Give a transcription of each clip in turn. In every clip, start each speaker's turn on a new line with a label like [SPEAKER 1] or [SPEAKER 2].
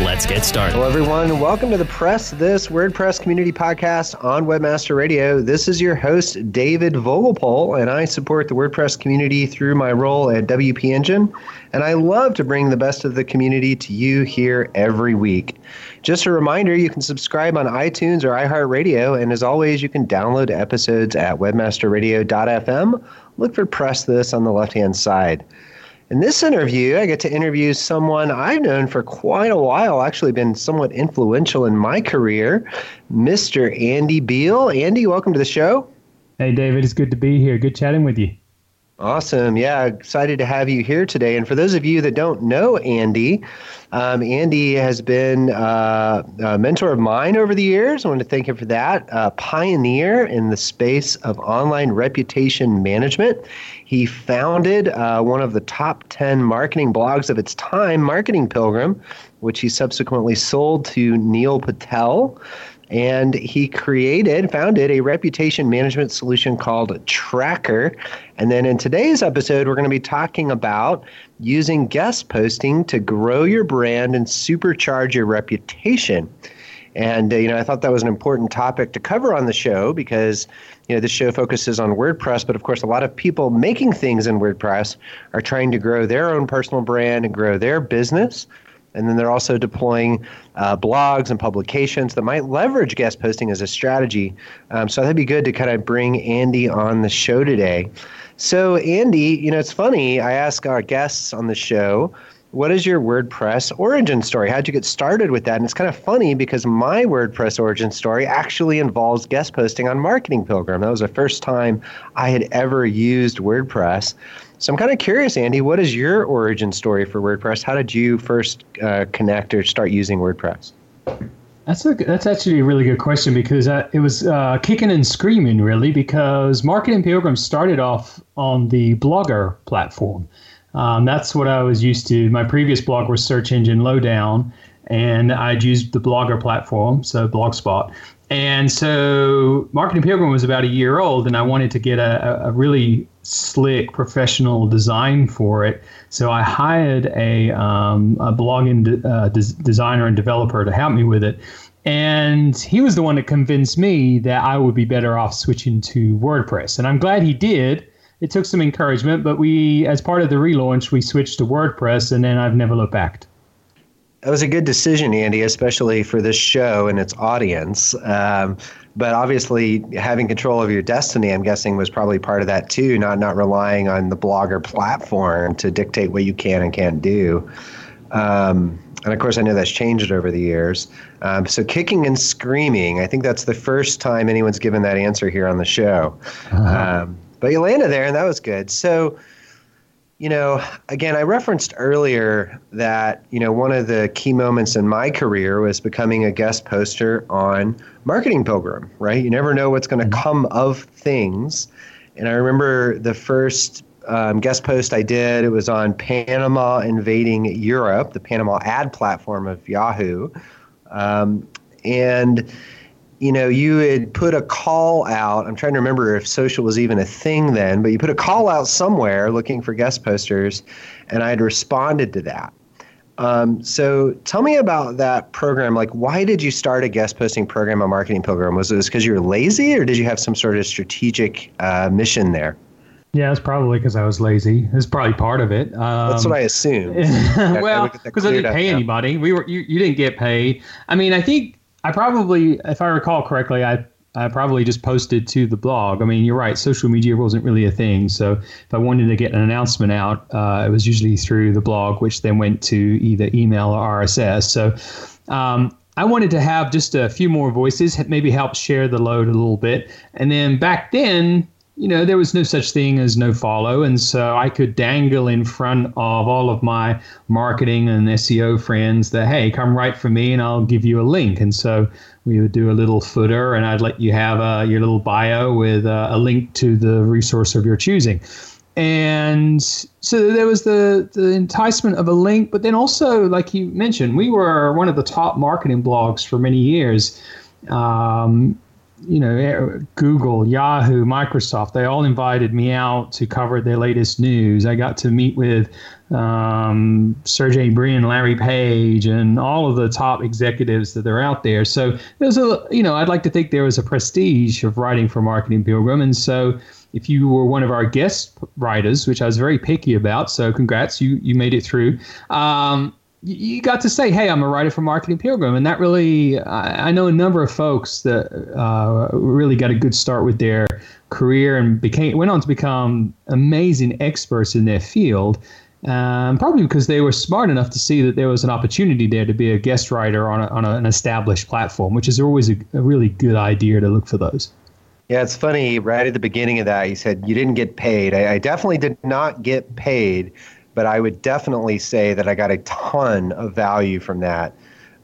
[SPEAKER 1] Let's get started.
[SPEAKER 2] Hello, everyone. Welcome to the Press This WordPress Community Podcast on Webmaster Radio. This is your host, David Vogelpohl, and I support the WordPress community through my role at WP Engine. And I love to bring the best of the community to you here every week. Just a reminder you can subscribe on iTunes or iHeartRadio. And as always, you can download episodes at webmasterradio.fm. Look for Press This on the left hand side. In this interview, I get to interview someone I've known for quite a while, actually been somewhat influential in my career, Mr. Andy Beal. Andy, welcome to the show.
[SPEAKER 3] Hey, David, it's good to be here. Good chatting with you.
[SPEAKER 2] Awesome. Yeah, excited to have you here today. And for those of you that don't know Andy, um, Andy has been uh, a mentor of mine over the years. I want to thank him for that. A pioneer in the space of online reputation management. He founded uh, one of the top 10 marketing blogs of its time, Marketing Pilgrim, which he subsequently sold to Neil Patel and he created, founded a reputation management solution called Trackur. And then in today's episode, we're going to be talking about using guest posting to grow your brand and supercharge your reputation. And uh, you know, I thought that was an important topic to cover on the show because you know the show focuses on WordPress, but of course, a lot of people making things in WordPress are trying to grow their own personal brand and grow their business. And then they're also deploying uh, blogs and publications that might leverage guest posting as a strategy. Um, so that'd be good to kind of bring Andy on the show today. So, Andy, you know, it's funny. I ask our guests on the show, what is your WordPress origin story? How'd you get started with that? And it's kind of funny because my WordPress origin story actually involves guest posting on Marketing Pilgrim. That was the first time I had ever used WordPress. So I'm kind of curious, Andy, what is your origin story for WordPress? How did you first uh, connect or start using WordPress?
[SPEAKER 3] That's a, that's actually a really good question because uh, it was uh, kicking and screaming really because Marketing Pilgrim started off on the Blogger platform. Um, that's what I was used to. My previous blog was Search Engine Lowdown, and I'd used the Blogger platform, so Blogspot. And so Marketing Pilgrim was about a year old, and I wanted to get a, a really slick professional design for it. So I hired a, um, a blogging de- uh, des- designer and developer to help me with it. And he was the one that convinced me that I would be better off switching to WordPress. And I'm glad he did. It took some encouragement, but we, as part of the relaunch, we switched to WordPress, and then I've never looked back.
[SPEAKER 2] That was a good decision, Andy, especially for this show and its audience. Um, but obviously, having control of your destiny, I'm guessing, was probably part of that too. Not not relying on the blogger platform to dictate what you can and can't do. Um, and of course, I know that's changed over the years. Um, so, kicking and screaming, I think that's the first time anyone's given that answer here on the show. Uh-huh. But you landed there, and that was good. So, you know, again, I referenced earlier that, you know, one of the key moments in my career was becoming a guest poster on Marketing Pilgrim, right? You never know what's going to mm-hmm. come of things. And I remember the first um, guest post I did, it was on Panama invading Europe, the Panama ad platform of Yahoo. Um, and you know, you had put a call out. I'm trying to remember if social was even a thing then, but you put a call out somewhere looking for guest posters, and I had responded to that. Um, so tell me about that program. Like, why did you start a guest posting program on Marketing Pilgrim? Was it because you were lazy, or did you have some sort of strategic uh, mission there?
[SPEAKER 3] Yeah, it's probably because I was lazy. It's probably part of it.
[SPEAKER 2] Um, That's what I assume.
[SPEAKER 3] well, because I didn't pay anybody. We were you, you didn't get paid. I mean, I think I probably, if I recall correctly, I I probably just posted to the blog. I mean, you're right. Social media wasn't really a thing. So if I wanted to get an announcement out, uh, it was usually through the blog, which then went to either email or RSS. So um, I wanted to have just a few more voices, maybe help share the load a little bit. And then back then, you know, there was no such thing as no follow. And so I could dangle in front of all of my marketing and SEO friends that, hey, come write for me and I'll give you a link. And so we would do a little footer and I'd let you have uh, your little bio with uh, a link to the resource of your choosing. And so there was the, the enticement of a link, but then also, like you mentioned, we were one of the top marketing blogs for many years. Um, you know, Google, Yahoo, Microsoft, they all invited me out to cover their latest news. I got to meet with um, Sergey Brin, Larry Page, and all of the top executives that are out there. So there's a, you know, I'd like to think there was a prestige of writing for Marketing Pilgrim. And so if you were one of our guest writers, which I was very picky about, so congrats, you, you made it through. Um, you got to say, "Hey, I'm a writer for Marketing Pilgrim," and that really, I, I know a number of folks that uh, really got a good start with their career and became went on to become amazing experts in their field. Um, probably because they were smart enough to see that there was an opportunity there to be a guest writer on, a, on a, an established platform, which is always a, a really good idea to look for those.
[SPEAKER 2] Yeah, it's funny. Right at the beginning of that, you said you didn't get paid. I, I definitely did not get paid but I would definitely say that I got a ton of value from that.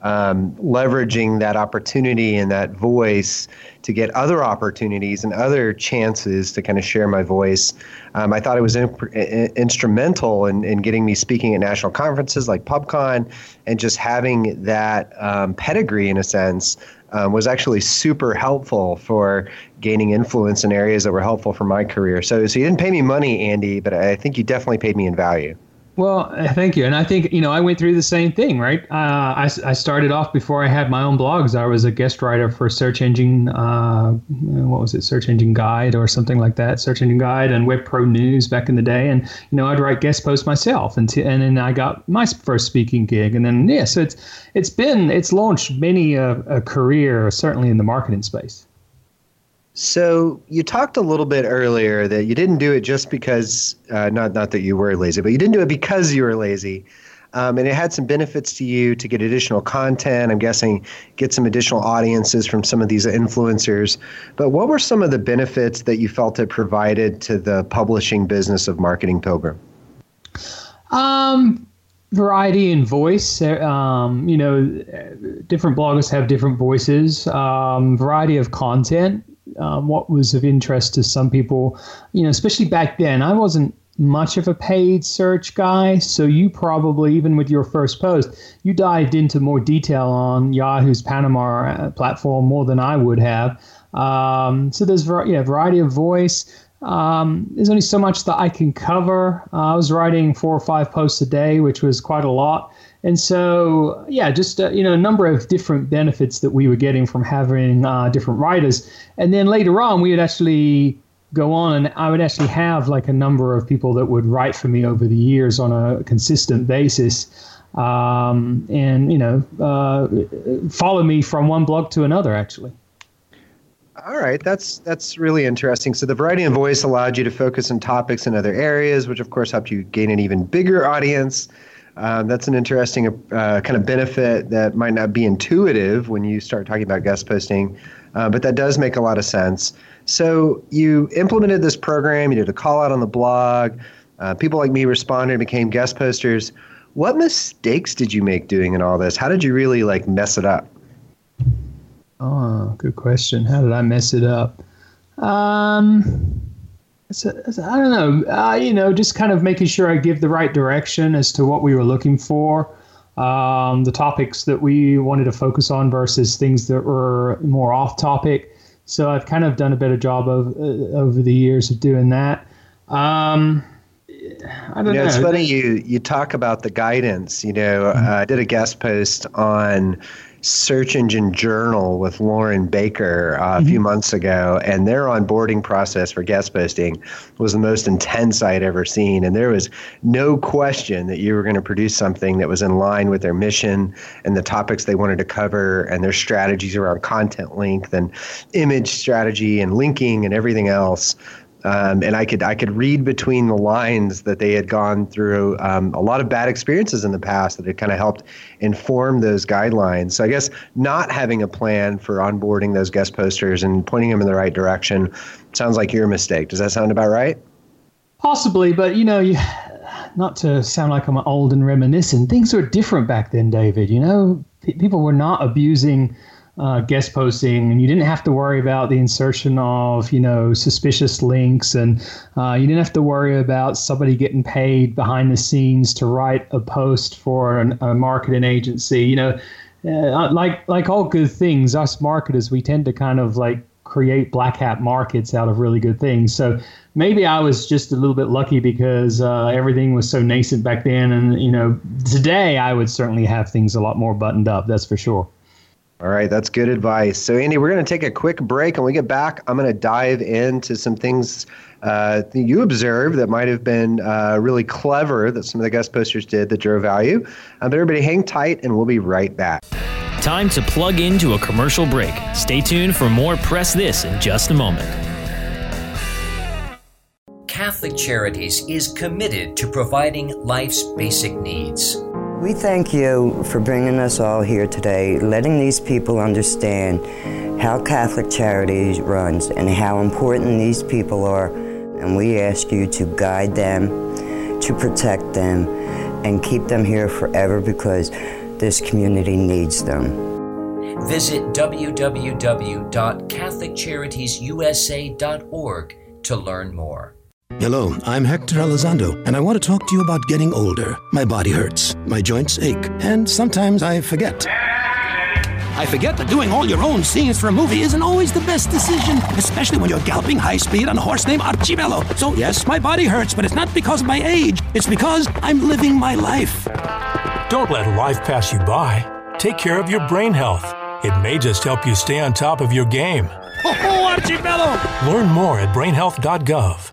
[SPEAKER 2] Um, leveraging that opportunity and that voice to get other opportunities and other chances to kind of share my voice. Um, I thought it was imp- instrumental in, in getting me speaking at national conferences like PubCon and just having that um, pedigree in a sense um, was actually super helpful for gaining influence in areas that were helpful for my career. So, so you didn't pay me money, Andy, but I think you definitely paid me in value.
[SPEAKER 3] Well, uh, thank you. And I think, you know, I went through the same thing, right? Uh, I, I started off before I had my own blogs. I was a guest writer for Search Engine, uh, what was it, Search Engine Guide or something like that, Search Engine Guide and Web Pro News back in the day. And, you know, I'd write guest posts myself. And, t- and then I got my first speaking gig. And then, yeah, so it's, it's been, it's launched many a, a career, certainly in the marketing space.
[SPEAKER 2] So you talked a little bit earlier that you didn't do it just because, uh, not not that you were lazy, but you didn't do it because you were lazy, um, and it had some benefits to you to get additional content. I'm guessing get some additional audiences from some of these influencers. But what were some of the benefits that you felt it provided to the publishing business of Marketing Pilgrim?
[SPEAKER 3] Um, variety in voice. Um, you know, different bloggers have different voices. Um, variety of content um, what was of interest to some people, you know, especially back then. I wasn't much of a paid search guy, so you probably, even with your first post, you dived into more detail on Yahoo's Panama uh, platform more than I would have. Um, so there's yeah, variety of voice. Um, there's only so much that I can cover. Uh, I was writing four or five posts a day, which was quite a lot. And so, yeah, just uh, you know, a number of different benefits that we were getting from having uh, different writers. And then later on, we would actually go on, and I would actually have like a number of people that would write for me over the years on a consistent basis, um, and you know, uh, follow me from one blog to another, actually.
[SPEAKER 2] All right, that's that's really interesting. So the variety of voice allowed you to focus on topics in other areas, which of course helped you gain an even bigger audience. Um, that's an interesting uh, kind of benefit that might not be intuitive when you start talking about guest posting, uh, but that does make a lot of sense. So you implemented this program, you did a call out on the blog. Uh, people like me responded and became guest posters. What mistakes did you make doing in all this? How did you really like mess it up?
[SPEAKER 3] Oh, good question. How did I mess it up? Um, it's a, it's a, I don't know. Uh, you know, just kind of making sure I give the right direction as to what we were looking for, um, the topics that we wanted to focus on versus things that were more off topic. So I've kind of done a better job of uh, over the years of doing that. Um, I don't
[SPEAKER 2] you
[SPEAKER 3] know.
[SPEAKER 2] It's funny you you talk about the guidance. You know, mm-hmm. uh, I did a guest post on Search Engine Journal with Loren Baker uh, a mm-hmm. few months ago, and their onboarding process for guest posting was the most intense I had ever seen. And there was no question that you were going to produce something that was in line with their mission and the topics they wanted to cover and their strategies around content length and image strategy and linking and everything else. Um, and I could I could read between the lines that they had gone through um, a lot of bad experiences in the past that had kind of helped inform those guidelines. So I guess not having a plan for onboarding those guest posters and pointing them in the right direction sounds like your mistake. Does that sound about right?
[SPEAKER 3] Possibly, but you know, you, not to sound like I'm old and reminiscent, things were different back then, David. You know, people were not abusing uh, guest posting, and you didn't have to worry about the insertion of you know suspicious links, and uh, you didn't have to worry about somebody getting paid behind the scenes to write a post for an, a marketing agency. You know, uh, like like all good things, us marketers we tend to kind of like create black hat markets out of really good things. So maybe I was just a little bit lucky because uh, everything was so nascent back then, and you know today I would certainly have things a lot more buttoned up. That's for sure.
[SPEAKER 2] All right, that's good advice. So, Andy, we're going to take a quick break. and When we get back, I'm going to dive into some things uh, you observed that might have been uh, really clever that some of the guest posters did that drove value. Uh, but everybody, hang tight, and we'll be right back.
[SPEAKER 1] Time to plug into a commercial break. Stay tuned for more Press This in just a moment.
[SPEAKER 4] Catholic Charities is committed to providing life's basic needs.
[SPEAKER 5] We thank you for bringing us all here today, letting these people understand how Catholic Charities runs and how important these people are. And we ask you to guide them, to protect them, and keep them here forever because this community needs them.
[SPEAKER 4] Visit www.catholiccharitiesusa.org to learn more.
[SPEAKER 6] Hello, I'm Hector Elizondo, and I want to talk to you about getting older. My body hurts, my joints ache, and sometimes I forget. I forget that doing all your own scenes for a movie isn't always the best decision, especially when you're galloping high speed on a horse named Archibello. So, yes, my body hurts, but it's not because of my age, it's because I'm living my life.
[SPEAKER 7] Don't let life pass you by. Take care of your brain health. It may just help you stay on top of your game.
[SPEAKER 6] Oh, Archibello!
[SPEAKER 7] Learn more at brainhealth.gov.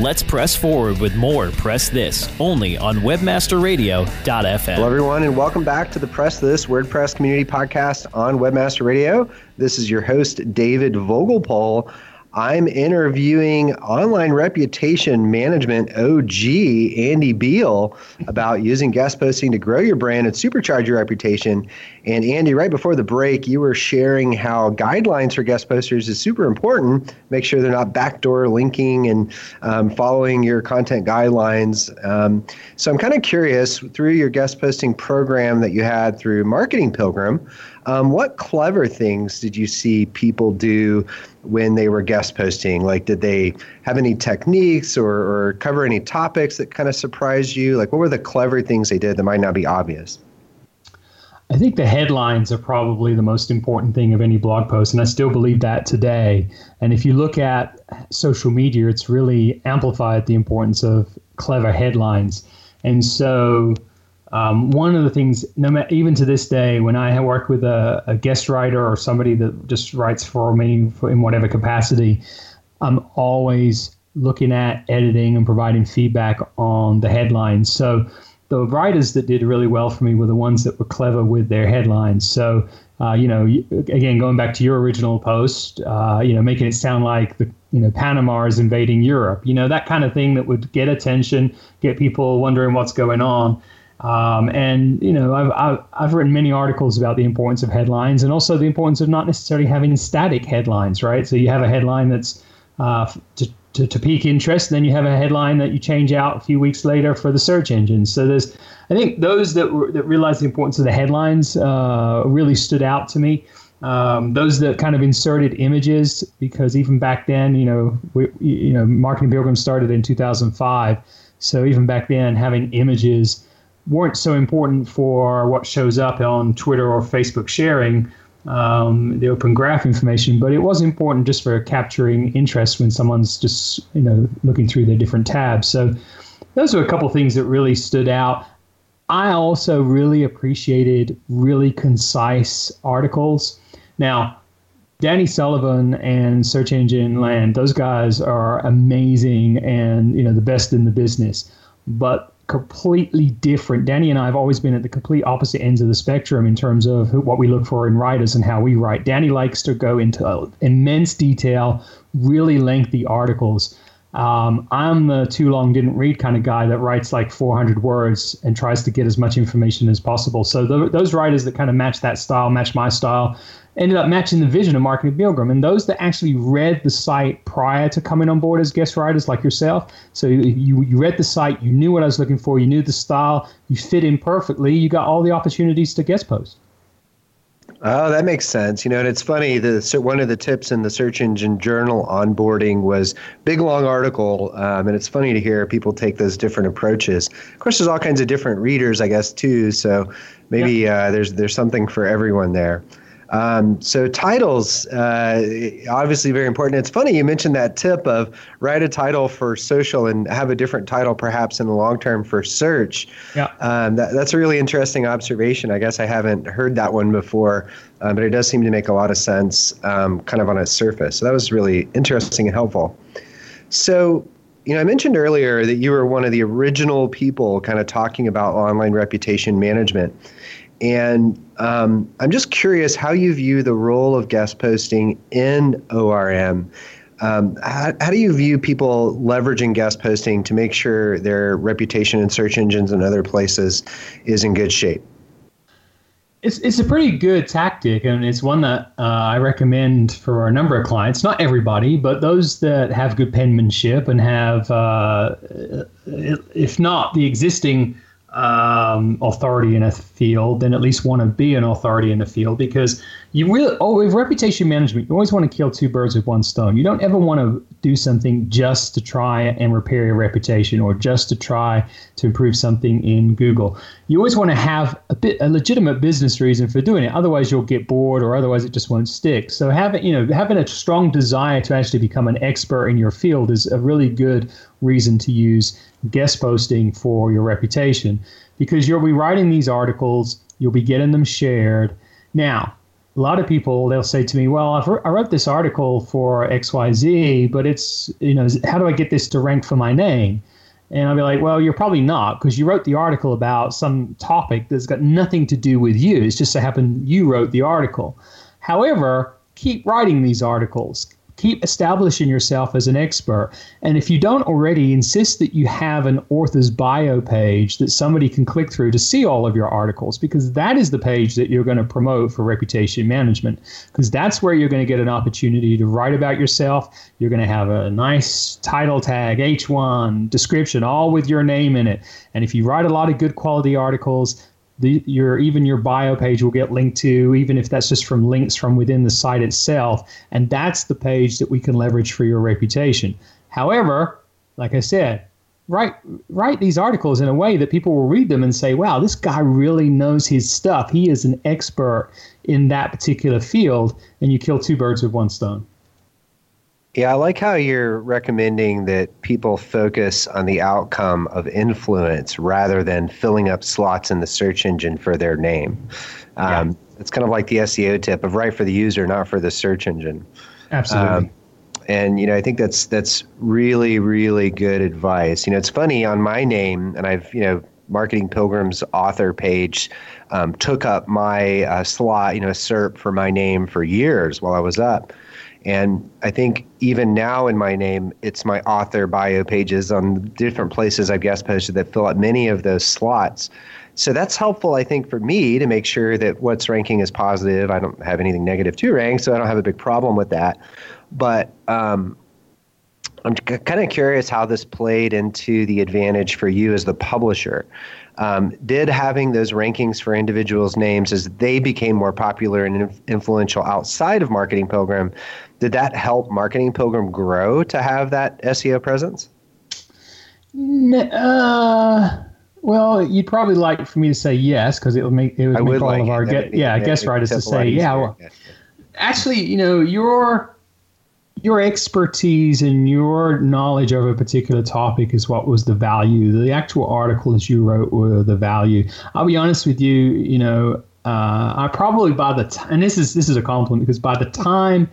[SPEAKER 1] Let's press forward with more Press This only on webmasterradio.fm.
[SPEAKER 2] Hello, everyone, and welcome back to the Press This WordPress Community Podcast on Webmaster Radio. This is your host, David Vogelpohl. I'm interviewing online reputation management OG Andy Beal about using guest posting to grow your brand and supercharge your reputation. And Andy, right before the break, you were sharing how guidelines for guest posters is super important. Make sure they're not backdoor linking and um, following your content guidelines. Um, so I'm kind of curious through your guest posting program that you had through Marketing Pilgrim. Um, what clever things did you see people do when they were guest posting? Like, did they have any techniques or, or cover any topics that kind of surprised you? Like, what were the clever things they did that might not be obvious?
[SPEAKER 3] I think the headlines are probably the most important thing of any blog post, and I still believe that today. And if you look at social media, it's really amplified the importance of clever headlines. And so, um, one of the things, no matter, even to this day, when I work with a, a guest writer or somebody that just writes for me for, in whatever capacity, I'm always looking at editing and providing feedback on the headlines. So the writers that did really well for me were the ones that were clever with their headlines. So, uh, you know, again, going back to your original post, uh, you know, making it sound like the, you know, Panama is invading Europe, you know, that kind of thing that would get attention, get people wondering what's going on. Um, and you know, I've, I've, I've written many articles about the importance of headlines and also the importance of not necessarily having static headlines, right? So you have a headline that's uh, to, to, to pique interest, and then you have a headline that you change out a few weeks later for the search engines. So there's, I think those that that realize the importance of the headlines uh, really stood out to me. Um, those that kind of inserted images, because even back then, you know, we, you know, marketing pilgrim started in 2005, so even back then, having images weren't so important for what shows up on Twitter or Facebook sharing um, the open graph information, but it was important just for capturing interest when someone's just you know looking through their different tabs. So those are a couple things that really stood out. I also really appreciated really concise articles. Now, Danny Sullivan and Search Engine Land, those guys are amazing and you know the best in the business. But completely different. Danny and I have always been at the complete opposite ends of the spectrum in terms of who, what we look for in writers and how we write. Danny likes to go into immense detail, really lengthy articles. Um, I'm the too long didn't read kind of guy that writes like 400 words and tries to get as much information as possible. So th- those writers that kind of match that style, match my style, ended up matching the vision of Marketing Pilgrim. And those that actually read the site prior to coming on board as guest writers like yourself, so you, you read the site, you knew what I was looking for, you knew the style, you fit in perfectly, you got all the opportunities to guest post.
[SPEAKER 2] Oh, that makes sense. You know, and it's funny. The one of the tips in the search engine journal onboarding was big long article, um, and it's funny to hear people take those different approaches. Of course, there's all kinds of different readers, I guess, too. So maybe yeah. uh, there's there's something for everyone there. Um, so titles, uh, obviously very important. It's funny you mentioned that tip of write a title for social and have a different title perhaps in the long term for search.
[SPEAKER 3] Yeah,
[SPEAKER 2] um, that, that's a really interesting observation. I guess I haven't heard that one before, uh, but it does seem to make a lot of sense, um, kind of on a surface. So that was really interesting and helpful. So you know, I mentioned earlier that you were one of the original people kind of talking about online reputation management. And um, I'm just curious how you view the role of guest posting in ORM. Um, how, how, do you view people leveraging guest posting to make sure their reputation in search engines and other places is in good shape?
[SPEAKER 3] It's, it's a pretty good tactic, and it's one that uh, I recommend for a number of clients. Not everybody, but those that have good penmanship and have, uh, if not the existing um, authority in a field, then at least want to be an authority in the field because you really, oh, with reputation management, you always want to kill two birds with one stone. You don't ever want to do something just to try and repair your reputation or just to try to improve something in Google. You always want to have a bit a legitimate business reason for doing it. Otherwise, you'll get bored or otherwise it just won't stick. So having you know having a strong desire to actually become an expert in your field is a really good reason to use guest posting for your reputation because you'll be writing these articles, you'll be getting them shared. Now, a lot of people they'll say to me, "Well, I've, I wrote this article for XYZ, but it's you know, how do I get this to rank for my name?" And I'll be like, "Well, you're probably not because you wrote the article about some topic that's got nothing to do with you. It's just so happened you wrote the article. However, keep writing these articles keep establishing yourself as an expert. And if you don't already, insist that you have an author's bio page that somebody can click through to see all of your articles, because that is the page that you're going to promote for reputation management. Because that's where you're going to get an opportunity to write about yourself. You're going to have a nice title tag, H1, description, all with your name in it. And if you write a lot of good quality articles, the, your even your bio page will get linked to, even if that's just from links from within the site itself. And that's the page that we can leverage for your reputation. However, like I said, write write these articles in a way that people will read them and say, "Wow, this guy really knows his stuff. He is an expert in that particular field." And you kill two birds with one stone.
[SPEAKER 2] Yeah, I like how you're recommending that people focus on the outcome of influence rather than filling up slots in the search engine for their name. Um, yeah. It's kind of like the SEO tip of write for the user, not for the search engine.
[SPEAKER 3] Absolutely. Um,
[SPEAKER 2] And you know, I think that's that's really really good advice. You know, it's funny on my name, and I've you know, Marketing Pilgrim's author page um, took up my uh, slot, you know, SERP for my name for years while I was up. And I think even now in my name, it's my author bio pages on different places I've guest posted that fill up many of those slots. So that's helpful, I think, for me to make sure that what's ranking is positive. I don't have anything negative to rank, so I don't have a big problem with that. But um, I'm kind of curious how this played into the advantage for you as the publisher. Um, did having those rankings for individuals' names as they became more popular and influential outside of Marketing Pilgrim, did that help Marketing Pilgrim grow to have that SEO presence?
[SPEAKER 3] Uh, well, you'd probably like for me to say yes because it would make it would I make would all like of our get, yeah guest writers to say yeah. Well, actually, you know your your expertise and your knowledge of a particular topic is what was the value. The actual articles you wrote were the value. I'll be honest with you. You know, uh, I probably by the time, and this is this is a compliment because by the time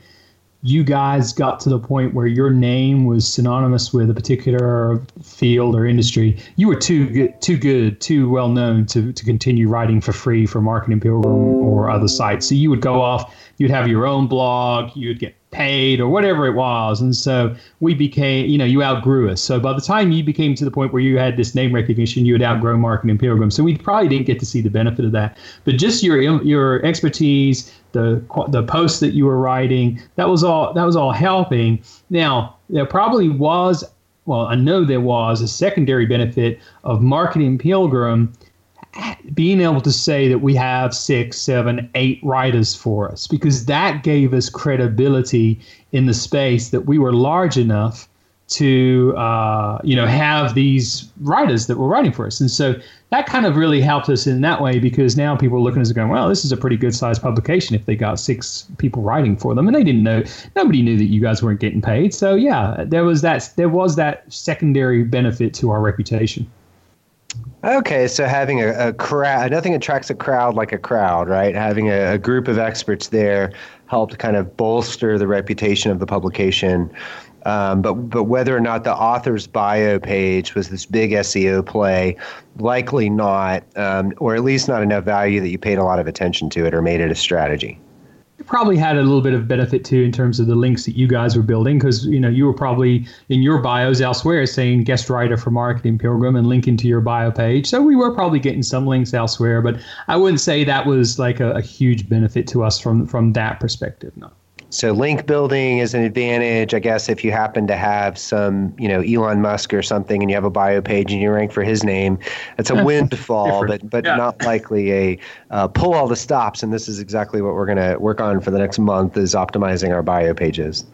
[SPEAKER 3] you guys got to the point where your name was synonymous with a particular field or industry, you were too good, too good, too well known to, to continue writing for free for Marketing Pilgrim or other sites. So you would go off, you'd have your own blog, you'd get paid or whatever it was. And so we became, you know, you outgrew us. So by the time you became to the point where you had this name recognition, you had outgrown Marketing Pilgrim. So we probably didn't get to see the benefit of that. But just your your expertise, the the posts that you were writing, that was all that was all helping. Now there probably was, well, I know there was a secondary benefit of Marketing Pilgrim being able to say that we have six, seven, eight writers for us because that gave us credibility in the space that we were large enough to uh, you know have these writers that were writing for us, and so that kind of really helped us in that way because now people are looking at us going, well, this is a pretty good sized publication if they got six people writing for them, and they didn't know nobody knew that you guys weren't getting paid, so yeah, there was that there was that secondary benefit to our reputation.
[SPEAKER 2] Okay, so having a, a crowd, nothing attracts a crowd like a crowd, right? Having a, a, group of experts there helped kind of bolster the reputation of the publication. Um, but but whether or not the author's bio page was this big SEO play, likely not, um, or at least not enough value that you paid a lot of attention to it or made it a strategy
[SPEAKER 3] probably had a little bit of benefit too in terms of the links that you guys were building because you know you were probably in your bios elsewhere saying guest writer for marketing pilgrim and linking to your bio page. So we were probably getting some links elsewhere but i wouldn't say that was like a, a huge benefit to us from from that perspective no
[SPEAKER 2] so link building is an advantage, I guess, if you happen to have some, you know, Elon Musk or something, and you have a bio page and you rank for his name. It's a windfall, but but yeah. not likely a uh, pull all the stops. And this is exactly what we're going to work on for the next month: is optimizing our bio pages.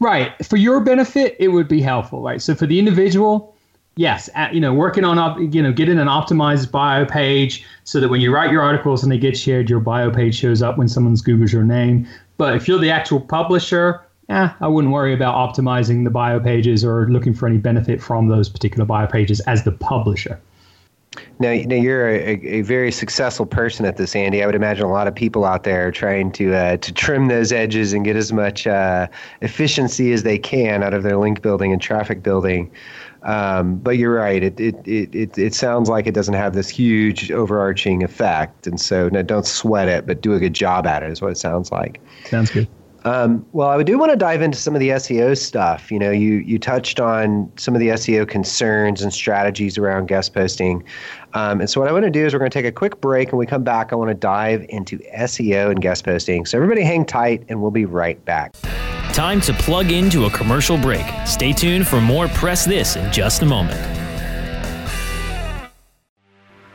[SPEAKER 3] Right. For your benefit, it would be helpful, right? So for the individual, yes, at, you know, working on op, you know, getting an optimized bio page so that when you write your articles and they get shared, your bio page shows up when someone's Googles your name. But if you're the actual publisher, eh, I wouldn't worry about optimizing the bio pages or looking for any benefit from those particular bio pages as the publisher.
[SPEAKER 2] Now, now you're a, a, very successful person at this, Andy. I would imagine a lot of people out there are trying to uh, to trim those edges and get as much uh, efficiency as they can out of their link building and traffic building. Um, but you're right. It, it, it, it, it sounds like it doesn't have this huge overarching effect. And so no, don't sweat it, but do a good job at it, is what it sounds like.
[SPEAKER 3] Sounds good.
[SPEAKER 2] Um, well, I do want to dive into some of the SEO stuff. You know, you you touched on some of the SEO concerns and strategies around guest posting. Um, and so, what I want to do is we're going to take a quick break, and we come back. I want to dive into SEO and guest posting. So, everybody, hang tight, and we'll be right back.
[SPEAKER 1] Time to plug into a commercial break. Stay tuned for more Press This in just a moment.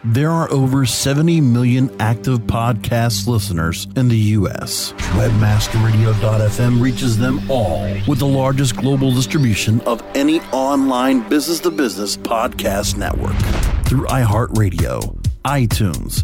[SPEAKER 8] There are over 70 million active podcast listeners in the U.S. Webmasterradio.fm reaches them all with the largest global distribution of any online business to business podcast network through iHeartRadio iTunes,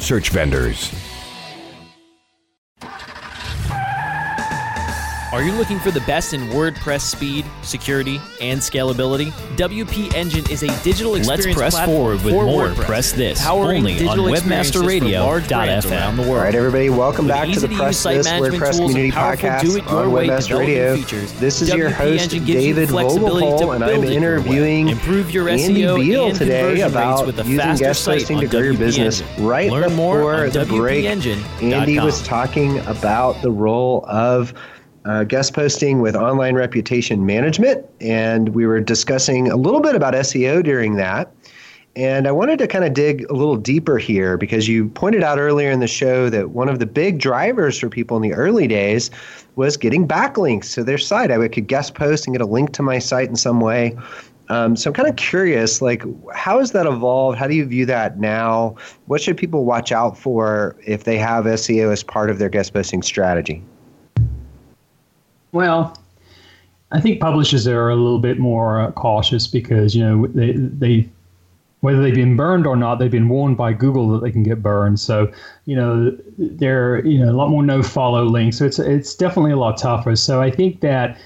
[SPEAKER 9] search vendors.
[SPEAKER 1] Are you looking for the best in WordPress speed, security, and scalability? WP Engine is a digital experience
[SPEAKER 10] Let's press
[SPEAKER 1] platform
[SPEAKER 10] forward with
[SPEAKER 1] for
[SPEAKER 10] more
[SPEAKER 1] WordPress,
[SPEAKER 10] Press This,
[SPEAKER 1] powering
[SPEAKER 10] only on
[SPEAKER 1] digital experiences for
[SPEAKER 10] webmasterradio.fm.
[SPEAKER 1] around the world.
[SPEAKER 2] All right, everybody, welcome
[SPEAKER 1] With
[SPEAKER 2] back to the
[SPEAKER 1] easy-to-use
[SPEAKER 2] Press
[SPEAKER 1] site
[SPEAKER 2] This WordPress Community Podcast
[SPEAKER 1] do-it-your-way
[SPEAKER 2] on Webmaster Radio.
[SPEAKER 1] features,
[SPEAKER 2] This is your host,
[SPEAKER 1] Engine gives you
[SPEAKER 2] David
[SPEAKER 1] flexibility
[SPEAKER 2] Vogelpohl, and I'm
[SPEAKER 1] build it your way.
[SPEAKER 2] interviewing
[SPEAKER 1] Improve your
[SPEAKER 2] Andy Beal
[SPEAKER 1] and
[SPEAKER 2] today about
[SPEAKER 1] with a
[SPEAKER 2] using guest
[SPEAKER 1] site
[SPEAKER 2] hosting to grow your business.
[SPEAKER 1] Engine.
[SPEAKER 2] Right
[SPEAKER 1] Learn more
[SPEAKER 2] before
[SPEAKER 1] on
[SPEAKER 2] the break,
[SPEAKER 1] WPEngine.com.
[SPEAKER 2] Andy was talking about the role of uh, guest posting with online reputation management, and we were discussing a little bit about SEO during that. And I wanted to kind of dig a little deeper here because you pointed out earlier in the show that one of the big drivers for people in the early days was getting backlinks to their site. I could guest post and get a link to my site in some way. Um, so I'm kind of curious, like, how has that evolved? How do you view that now? What should people watch out for if they have SEO as part of their guest posting strategy?
[SPEAKER 3] Well, I think publishers are a little bit more uh, cautious because you know they they whether they've been burned or not, they've been warned by Google that they can get burned. So you know they're you know a lot more no follow links. So it's it's definitely a lot tougher. So I think that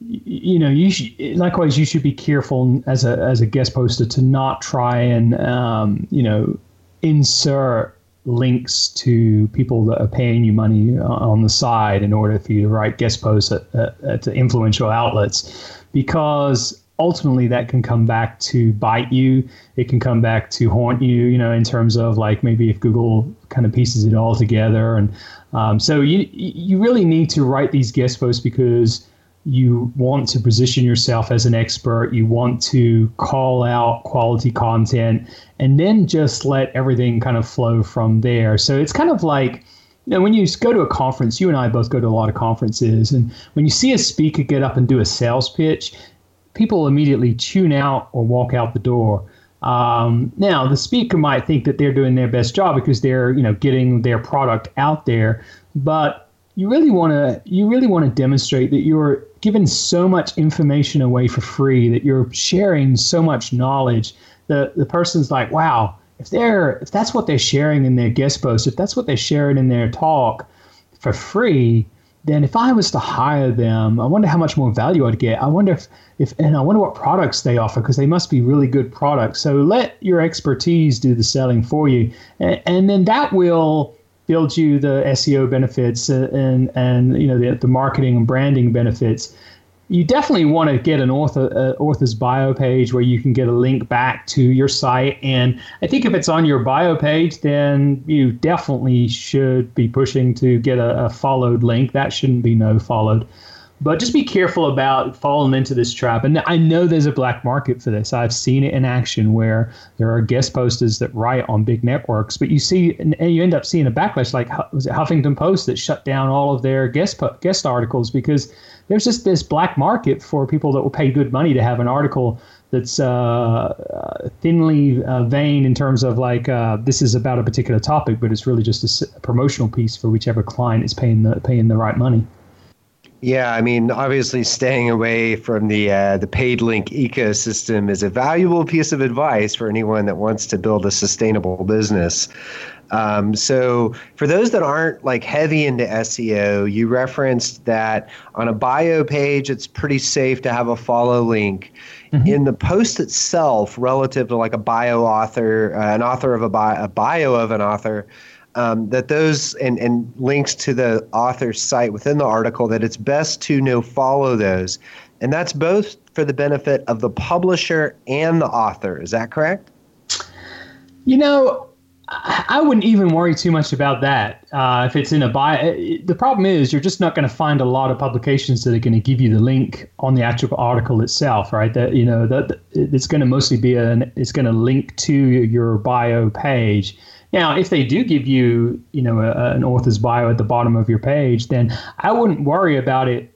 [SPEAKER 3] you know you should, likewise you should be careful as a as a guest poster to not try and um, you know insert links to people that are paying you money on the side in order for you to write guest posts at, at, at influential outlets. Because ultimately that can come back to bite you. It can come back to haunt you you know in terms of like maybe if google kind of pieces it all together. And um, so you you really need to write these guest posts because you want to position yourself as an expert, you want to call out quality content, and then just let everything kind of flow from there. So it's kind of like, you know, when you go to a conference, you and I both go to a lot of conferences, and when you see a speaker get up and do a sales pitch, people immediately tune out or walk out the door. Um, now, the speaker might think that they're doing their best job because they're, you know, getting their product out there, but you really want to you really want to demonstrate that you're giving so much information away for free that you're sharing so much knowledge the the person's like wow if they're if that's what they're sharing in their guest post if that's what they're sharing in their talk for free then if I was to hire them, I wonder how much more value I'd get. I wonder if, if and I wonder what products they offer because they must be really good products. So let your expertise do the selling for you, and, and then that will build you the SEO benefits and and you know the, the marketing and branding benefits. You definitely want to get an author uh, author's bio page where you can get a link back to your site. And I think if it's on your bio page, then you definitely should be pushing to get a, a followed link. That shouldn't be no followed. But just be careful about falling into this trap. And I know there's a black market for this. I've seen it in action where there are guest posters that write on big networks, but you see, and you end up seeing a backlash like was it Huffington Post that shut down all of their guest guest articles because there's just this black market for people that will pay good money to have an article that's uh, thinly uh, vain in terms of like uh, this is about a particular topic, but it's really just a, a promotional piece for whichever client is paying the paying the right money.
[SPEAKER 2] Yeah, I mean, obviously, staying away from the uh, the paid link ecosystem is a valuable piece of advice for anyone that wants to build a sustainable business. Um, so, for those that aren't like heavy into SEO, you referenced that on a bio page, it's pretty safe to have a follow link. Mm-hmm. In the post itself, relative to like a bio author, uh, an author of a bio, a bio of an author, um, that those and, and links to the author's site within the article that it's best to no follow those and that's both for the benefit of the publisher and the author is that correct
[SPEAKER 3] you know I wouldn't even worry too much about that. Uh, if it's in a bio, the problem is you're just not going to find a lot of publications that are going to give you the link on the actual article itself, right? That you know that it's going to mostly be an it's going to link to your bio page. Now, if they do give you, you know, a, an author's bio at the bottom of your page, then I wouldn't worry about it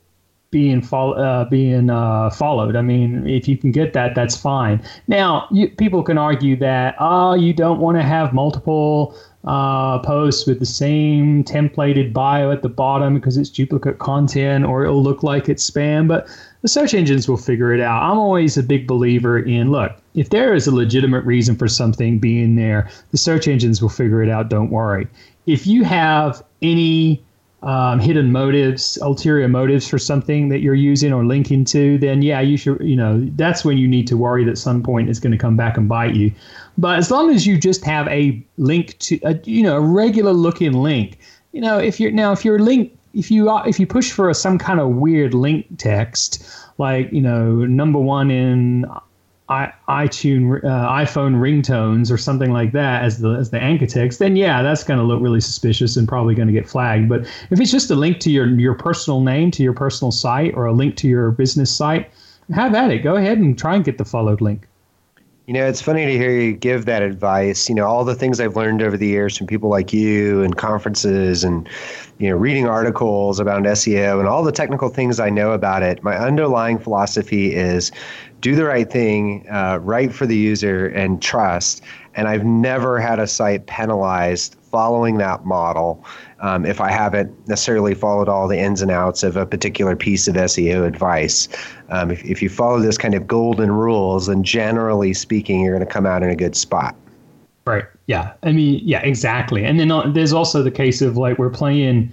[SPEAKER 3] being uh, being uh, followed. I mean, if you can get that, that's fine. Now, you, people can argue that oh, you don't want to have multiple uh, posts with the same templated bio at the bottom because it's duplicate content or it'll look like it's spam. But the search engines will figure it out. I'm always a big believer in look, if there is a legitimate reason for something being there, the search engines will figure it out. Don't worry. If you have any um, hidden motives, ulterior motives for something that you're using or linking to, then yeah, you should, you know, that's when you need to worry that some point is going to come back and bite you. But as long as you just have a link to, a, you know, a regular looking link, you know, if you're now if you're link if you are, if you push for a, some kind of weird link text like you know number one in I, iTunes, uh, iPhone ringtones or something like that as the as the anchor text, then yeah, that's going to look really suspicious and probably going to get flagged. But if it's just a link to your your personal name to your personal site or a link to your business site, have at it. Go ahead and try and get the followed link.
[SPEAKER 2] You know, it's funny to hear you give that advice. You know, all the things I've learned over the years from people like you and conferences and, you know, reading articles about SEO and all the technical things I know about it. My underlying philosophy is do the right thing, uh, right for the user, and trust. And I've never had a site penalized following that model um, if I haven't necessarily followed all the ins and outs of a particular piece of SEO advice. Um, if, if you follow this kind of golden rules, then generally speaking, you're going to come out in a good spot.
[SPEAKER 3] Right. Yeah. I mean, yeah, exactly. And then uh, there's also the case of like we're playing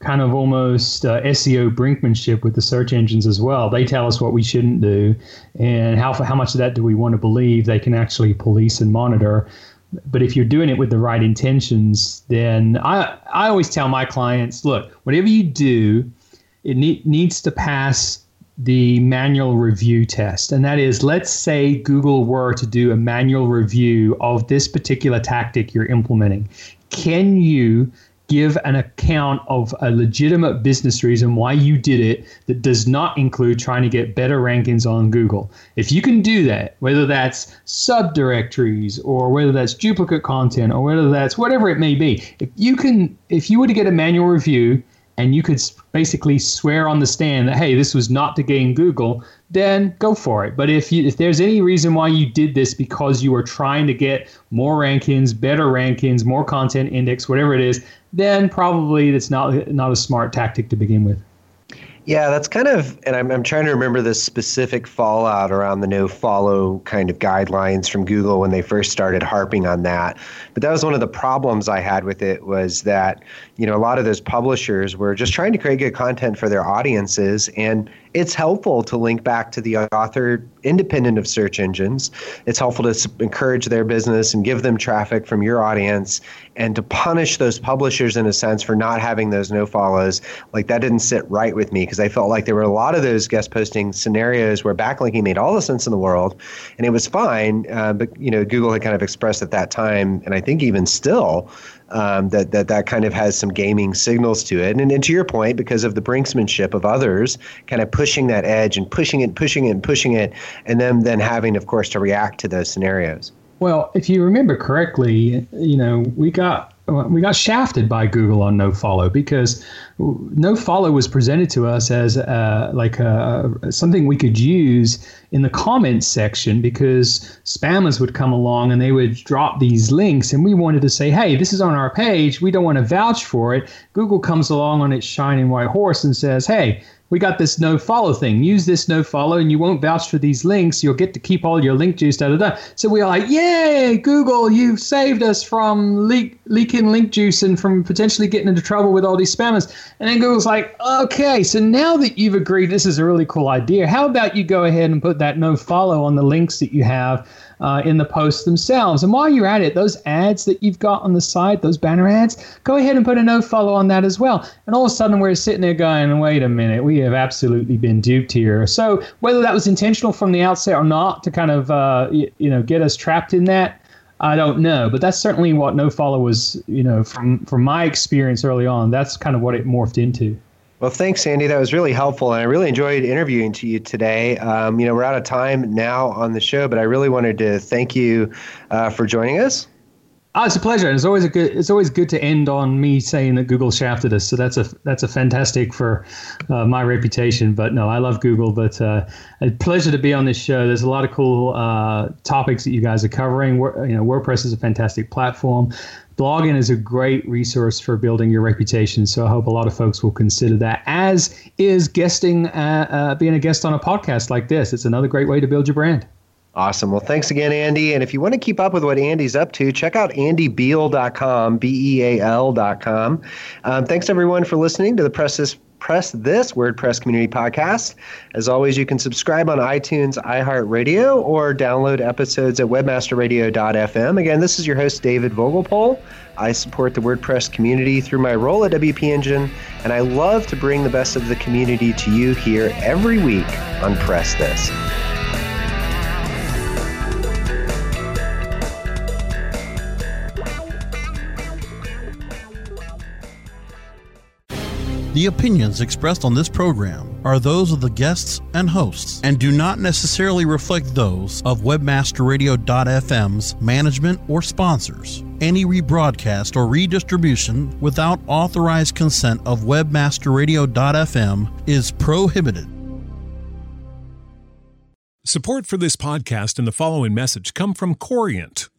[SPEAKER 3] kind of almost uh, SEO brinkmanship with the search engines as well. They tell us what we shouldn't do, and how how much of that do we want to believe they can actually police and monitor. But if you're doing it with the right intentions, then I I always tell my clients, look, whatever you do, it ne- needs to pass the manual review test. And that is, let's say Google were to do a manual review of this particular tactic you're implementing. Can you give an account of a legitimate business reason why you did it that does not include trying to get better rankings on Google. If you can do that, whether that's subdirectories or whether that's duplicate content or whether that's whatever it may be, if you can if you were to get a manual review and you could basically swear on the stand that hey this was not to gain google then go for it. But if you if there's any reason why you did this because you were trying to get more rankings better rankings more content index whatever it is then probably it's not not a smart tactic to begin with
[SPEAKER 2] yeah, that's kind of, and I'm, I'm trying to remember the specific fallout around the no follow kind of guidelines from Google when they first started harping on that. But that was one of the problems I had with it was that, you know, a lot of those publishers were just trying to create good content for their audiences. And it's helpful to link back to the author independent of search engines. It's helpful to encourage their business and give them traffic from your audience and to punish those publishers in a sense for not having those no follows. Like that didn't sit right with me because I felt like there were a lot of those guest posting scenarios where backlinking made all the sense in the world and it was fine. Uh, but, you know, Google had kind of expressed at that time, and I think even still, um, that that that kind of has some gaming signals to it. And, and to your point, because of the brinksmanship of others, kind of pushing that edge and pushing it, pushing it, and pushing it, and then then having, of course, to react to those scenarios.
[SPEAKER 3] Well, if you remember correctly, you know we got we got shafted by Google on no follow because no follow was presented to us as uh, like a, something we could use in the comments section because spammers would come along and they would drop these links and we wanted to say hey this is on our page. We don't want to vouch for it. Google comes along on its shining white horse and says hey we got this no follow thing. Use this no follow, and you won't vouch for these links. You'll get to keep all your link juice. Da da da. So we are like, yay, Google, you've saved us from leak, leaking link juice and from potentially getting into trouble with all these spammers. And then Google's like, okay, so now that you've agreed this is a really cool idea, how about you go ahead and put that no follow on the links that you have uh, in the posts themselves. And while you're at it, those ads that you've got on the side, those banner ads, go ahead and put a no follow on that as well. And all of a sudden, we're sitting there going, wait a minute, we have absolutely been duped here. So whether that was intentional from the outset or not to kind of uh, you, you know get us trapped in that. I don't know, but that's certainly what No Follow was. You know, from from my experience early on, that's kind of what it morphed into.
[SPEAKER 2] Well, thanks, Andy. That was really helpful, and I really enjoyed interviewing to you today. Um, you know, we're out of time now on the show, but I really wanted to thank you uh, for joining us.
[SPEAKER 3] Oh, it's a pleasure. and It's always a good. It's always good to end on me saying that Google shafted us. So that's a that's a fantastic for uh, my reputation. But no, I love Google. But uh, a pleasure to be on this show. There's a lot of cool uh, topics that you guys are covering. you know, WordPress is a fantastic platform. Blogging is a great resource for building your reputation. So I hope a lot of folks will consider that. As is guesting, uh, uh, being a guest on a podcast like this. It's another great way to build your brand.
[SPEAKER 2] Awesome. Well, thanks again, Andy. And if you want to keep up with what Andy's up to, check out andybeal.com, B E A L.com. Um, thanks, everyone, for listening to the Press This, Press This WordPress Community Podcast. As always, you can subscribe on iTunes, iHeartRadio, or download episodes at webmasterradio.fm. Again, this is your host, David Vogelpohl. I support the WordPress community through my role at WP Engine, and I love to bring the best of the community to you here every week on Press This.
[SPEAKER 8] The opinions expressed on this program are those of the guests and hosts and do not necessarily reflect those of webmasterradio.fm's management or sponsors. Any rebroadcast or redistribution without authorized consent of webmasterradio.fm is prohibited.
[SPEAKER 10] Support for this podcast and the following message come from Corient